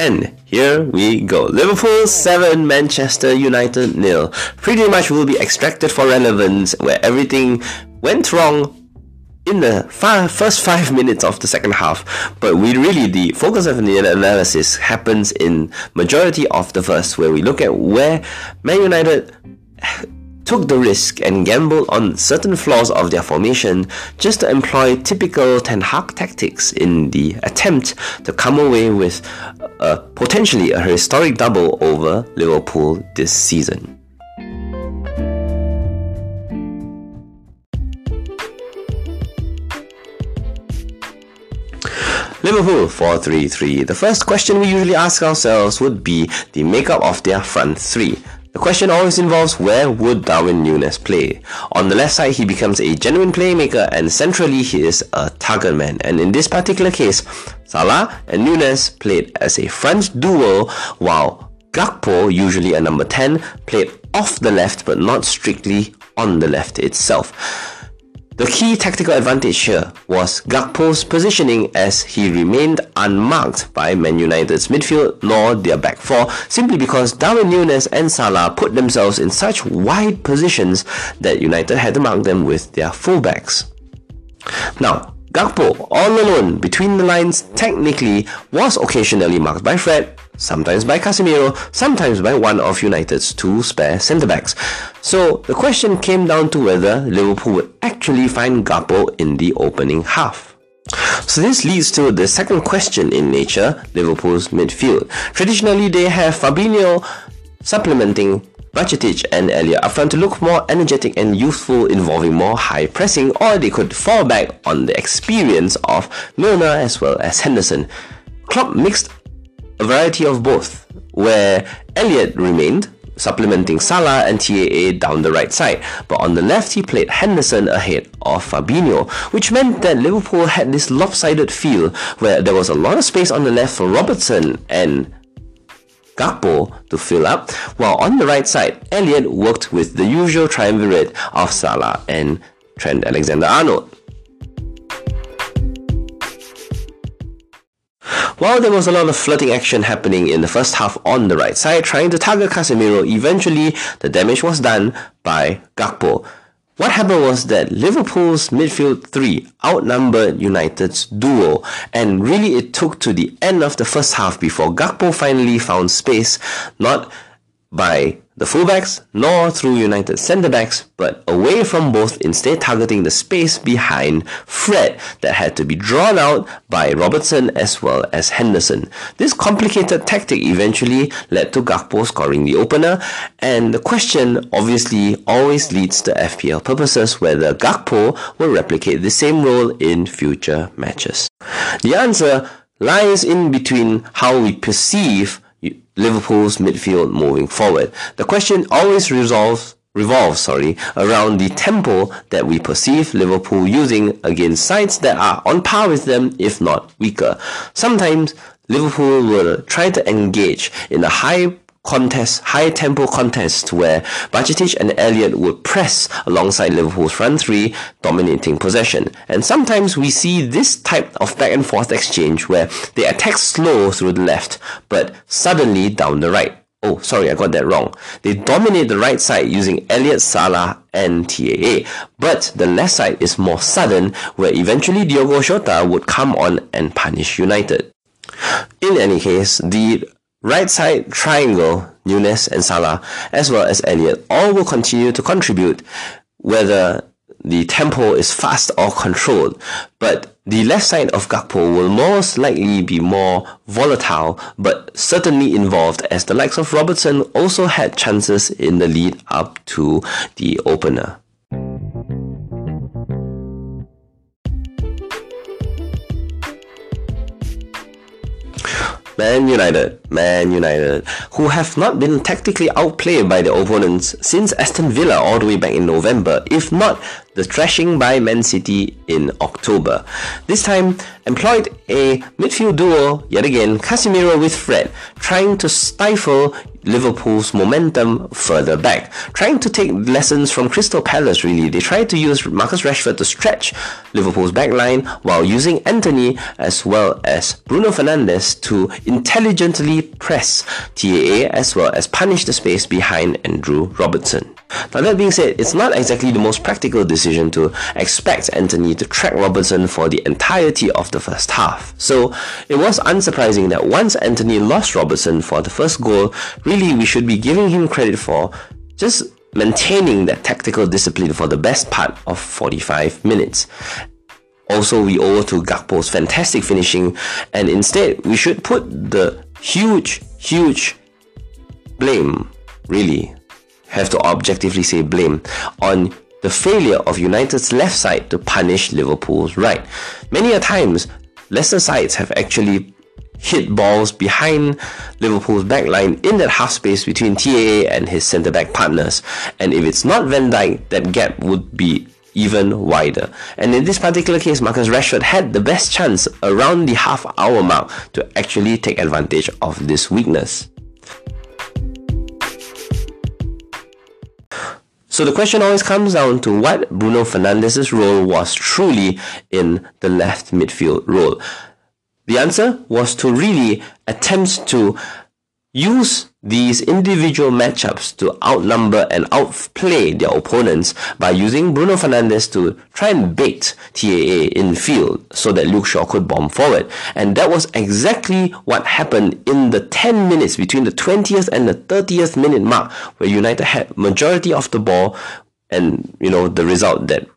And here we go. Liverpool 7, Manchester United nil. Pretty much will be extracted for relevance where everything went wrong in the first five minutes of the second half. But we really, the focus of the analysis happens in majority of the first where we look at where Man United took the risk and gambled on certain flaws of their formation just to employ typical Ten Hag tactics in the attempt to come away with a, potentially a historic double over Liverpool this season. Liverpool 4-3-3. The first question we usually ask ourselves would be the makeup of their front three. The question always involves where would Darwin Núñez play? On the left side, he becomes a genuine playmaker and centrally he is a target man. And in this particular case, Salah and Núñez played as a French duo while Gakpo, usually a number 10, played off the left but not strictly on the left itself. The key tactical advantage here was Gakpo's positioning as he remained unmarked by Man United's midfield nor their back four simply because Darwin Núñez and Salah put themselves in such wide positions that United had to mark them with their fullbacks. Now, Gakpo, all alone between the lines, technically was occasionally marked by Fred, sometimes by Casemiro, sometimes by one of United's two spare centre backs. So the question came down to whether Liverpool would actually find Gakpo in the opening half. So this leads to the second question in nature, Liverpool's midfield. Traditionally, they have Fabinho supplementing Bajcetic and up front to look more energetic and youthful, involving more high pressing, or they could fall back on the experience of Milner as well as Henderson. Klopp mixed a variety of both, where Elliott remained, supplementing Salah and TAA down the right side, but on the left he played Henderson ahead of Fabinho, which meant that Liverpool had this lopsided feel where there was a lot of space on the left for Robertson and Gakpo to fill up, while on the right side, Elliott worked with the usual triumvirate of Salah and Trent Alexander-Arnold. While there was a lot of flirting action happening in the first half on the right side, trying to target Casemiro, eventually the damage was done by Gakpo. What happened was that Liverpool's midfield three outnumbered United's duo, and really it took to the end of the first half before Gakpo finally found space, not by the fullbacks nor through United centre backs, but away from both, instead targeting the space behind Fred that had to be drawn out by Robertson as well as Henderson. This complicated tactic eventually led to Gakpo scoring the opener, and the question obviously always leads to FPL purposes whether Gakpo will replicate the same role in future matches. The answer lies in between how we perceive Liverpool's midfield moving forward. The question always resolves revolves sorry around the tempo that we perceive Liverpool using against sides that are on par with them if not weaker. Sometimes Liverpool will try to engage in a high contest, high tempo contest where Bajcetic and Elliott would press alongside Liverpool's front three, dominating possession. And sometimes we see this type of back and forth exchange where they attack slow through the left, but suddenly down the right. Oh, sorry, I got that wrong. They dominate the right side using Elliott, Salah, and TAA. But the left side is more sudden, where eventually Diogo Jota would come on and punish United. In any case, the Right side triangle, Núñez and Salah, as well as Elliott, all will continue to contribute whether the tempo is fast or controlled. But the left side of Gakpo will most likely be more volatile, but certainly involved as the likes of Robertson also had chances in the lead up to the opener. Man United, Man United, who have not been tactically outplayed by their opponents since Aston Villa all the way back in November, if not the thrashing by Man City in October. This time employed a midfield duo, yet again, Casemiro with Fred, trying to stifle Liverpool's momentum further back. Trying to take lessons from Crystal Palace, really. They tried to use Marcus Rashford to stretch Liverpool's backline while using Antony as well as Bruno Fernandes to intelligently press TAA as well as punish the space behind Andrew Robertson. Now that being said, it's not exactly the most practical decision to expect Antony to track Robertson for the entirety of the first half. So it was unsurprising that once Antony lost Robertson for the first goal, really we should be giving him credit for just maintaining that tactical discipline for the best part of 45 minutes. Also, we owe to Gakpo's fantastic finishing, and instead, we should put the huge, huge blame, really, have to objectively say blame, on the failure of United's left side to punish Liverpool's right. Many a times, Leicester sides have actually hit balls behind Liverpool's backline in that half space between TAA and his centre back partners. And if it's not Van Dijk, that gap would be even wider. And in this particular case, Marcus Rashford had the best chance around the half hour mark to actually take advantage of this weakness. So the question always comes down to what Bruno Fernandes' role was truly in the left midfield role. The answer was to really attempt to use these individual matchups to outnumber and outplay their opponents by using Bruno Fernandes to try and bait TAA in field so that Luke Shaw could bomb forward. And that was exactly what happened in the 10 minutes between the 20th and the 30th minute mark where United had majority of the ball and you know the result that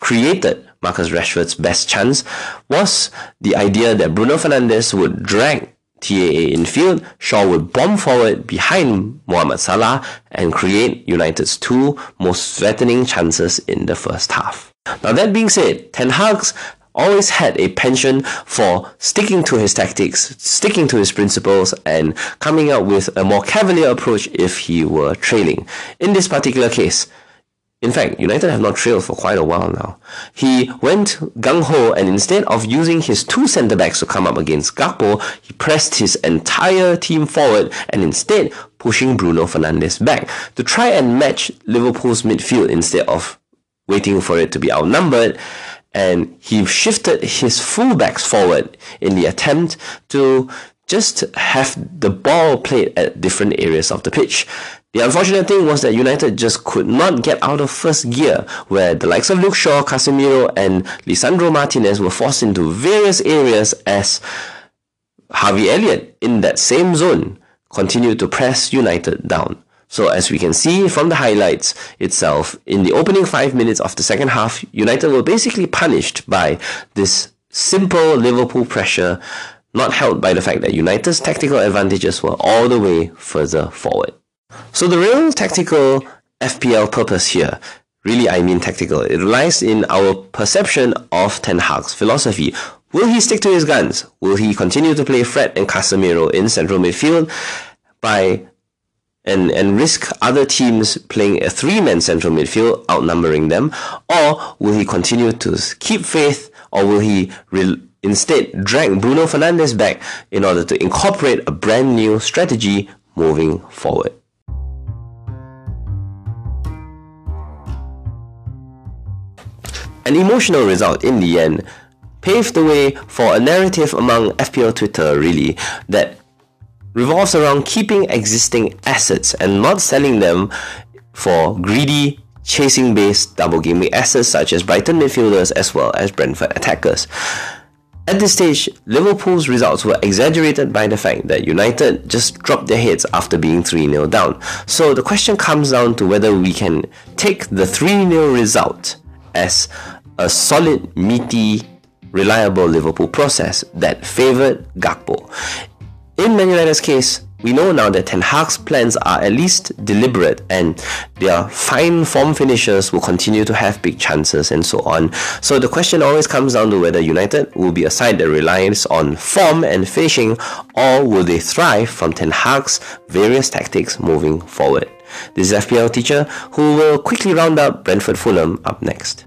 created Marcus Rashford's best chance was the idea that Bruno Fernandes would drag TAA in field, Shaw would bomb forward behind Mohamed Salah and create United's two most threatening chances in the first half. Now that being said, Ten Hag's always had a penchant for sticking to his tactics, sticking to his principles, and coming up with a more cavalier approach if he were trailing. In this particular case, in fact, United have not trailed for quite a while now. He went gung ho and instead of using his two centre backs to come up against Gakpo, he pressed his entire team forward and instead pushing Bruno Fernandes back to try and match Liverpool's midfield instead of waiting for it to be outnumbered. And he shifted his fullbacks forward in the attempt to just have the ball played at different areas of the pitch. The unfortunate thing was that United just could not get out of first gear, where the likes of Luke Shaw, Casemiro, and Lisandro Martinez were forced into various areas as Harvey Elliott in that same zone continued to press United down. So as we can see from the highlights itself, in the opening five minutes of the second half, United were basically punished by this simple Liverpool pressure, not helped by the fact that United's tactical advantages were all the way further forward. So the real tactical FPL purpose here, really I mean tactical, it lies in our perception of Ten Hag's philosophy. Will he stick to his guns? Will he continue to play Fred and Casemiro in central midfield by and, and risk other teams playing a three-man central midfield, outnumbering them? Or will he continue to keep faith or will he re- instead drag Bruno Fernandes back in order to incorporate a brand new strategy moving forward? An emotional result in the end paved the way for a narrative among FPL Twitter, really, that revolves around keeping existing assets and not selling them for greedy, chasing based double gaming assets such as Brighton midfielders as well as Brentford attackers. At this stage, Liverpool's results were exaggerated by the fact that United just dropped their heads after being 3 0 down. So the question comes down to whether we can take the 3 0 result as a solid, meaty, reliable Liverpool process that favoured Gakpo. In Man United's case, we know now that Ten Hag's plans are at least deliberate and their fine form finishers will continue to have big chances and so on. So the question always comes down to whether United will be a side that relies on form and finishing or will they thrive from Ten Hag's various tactics moving forward. This is FPL teacher who will quickly round up Brentford Fulham up next.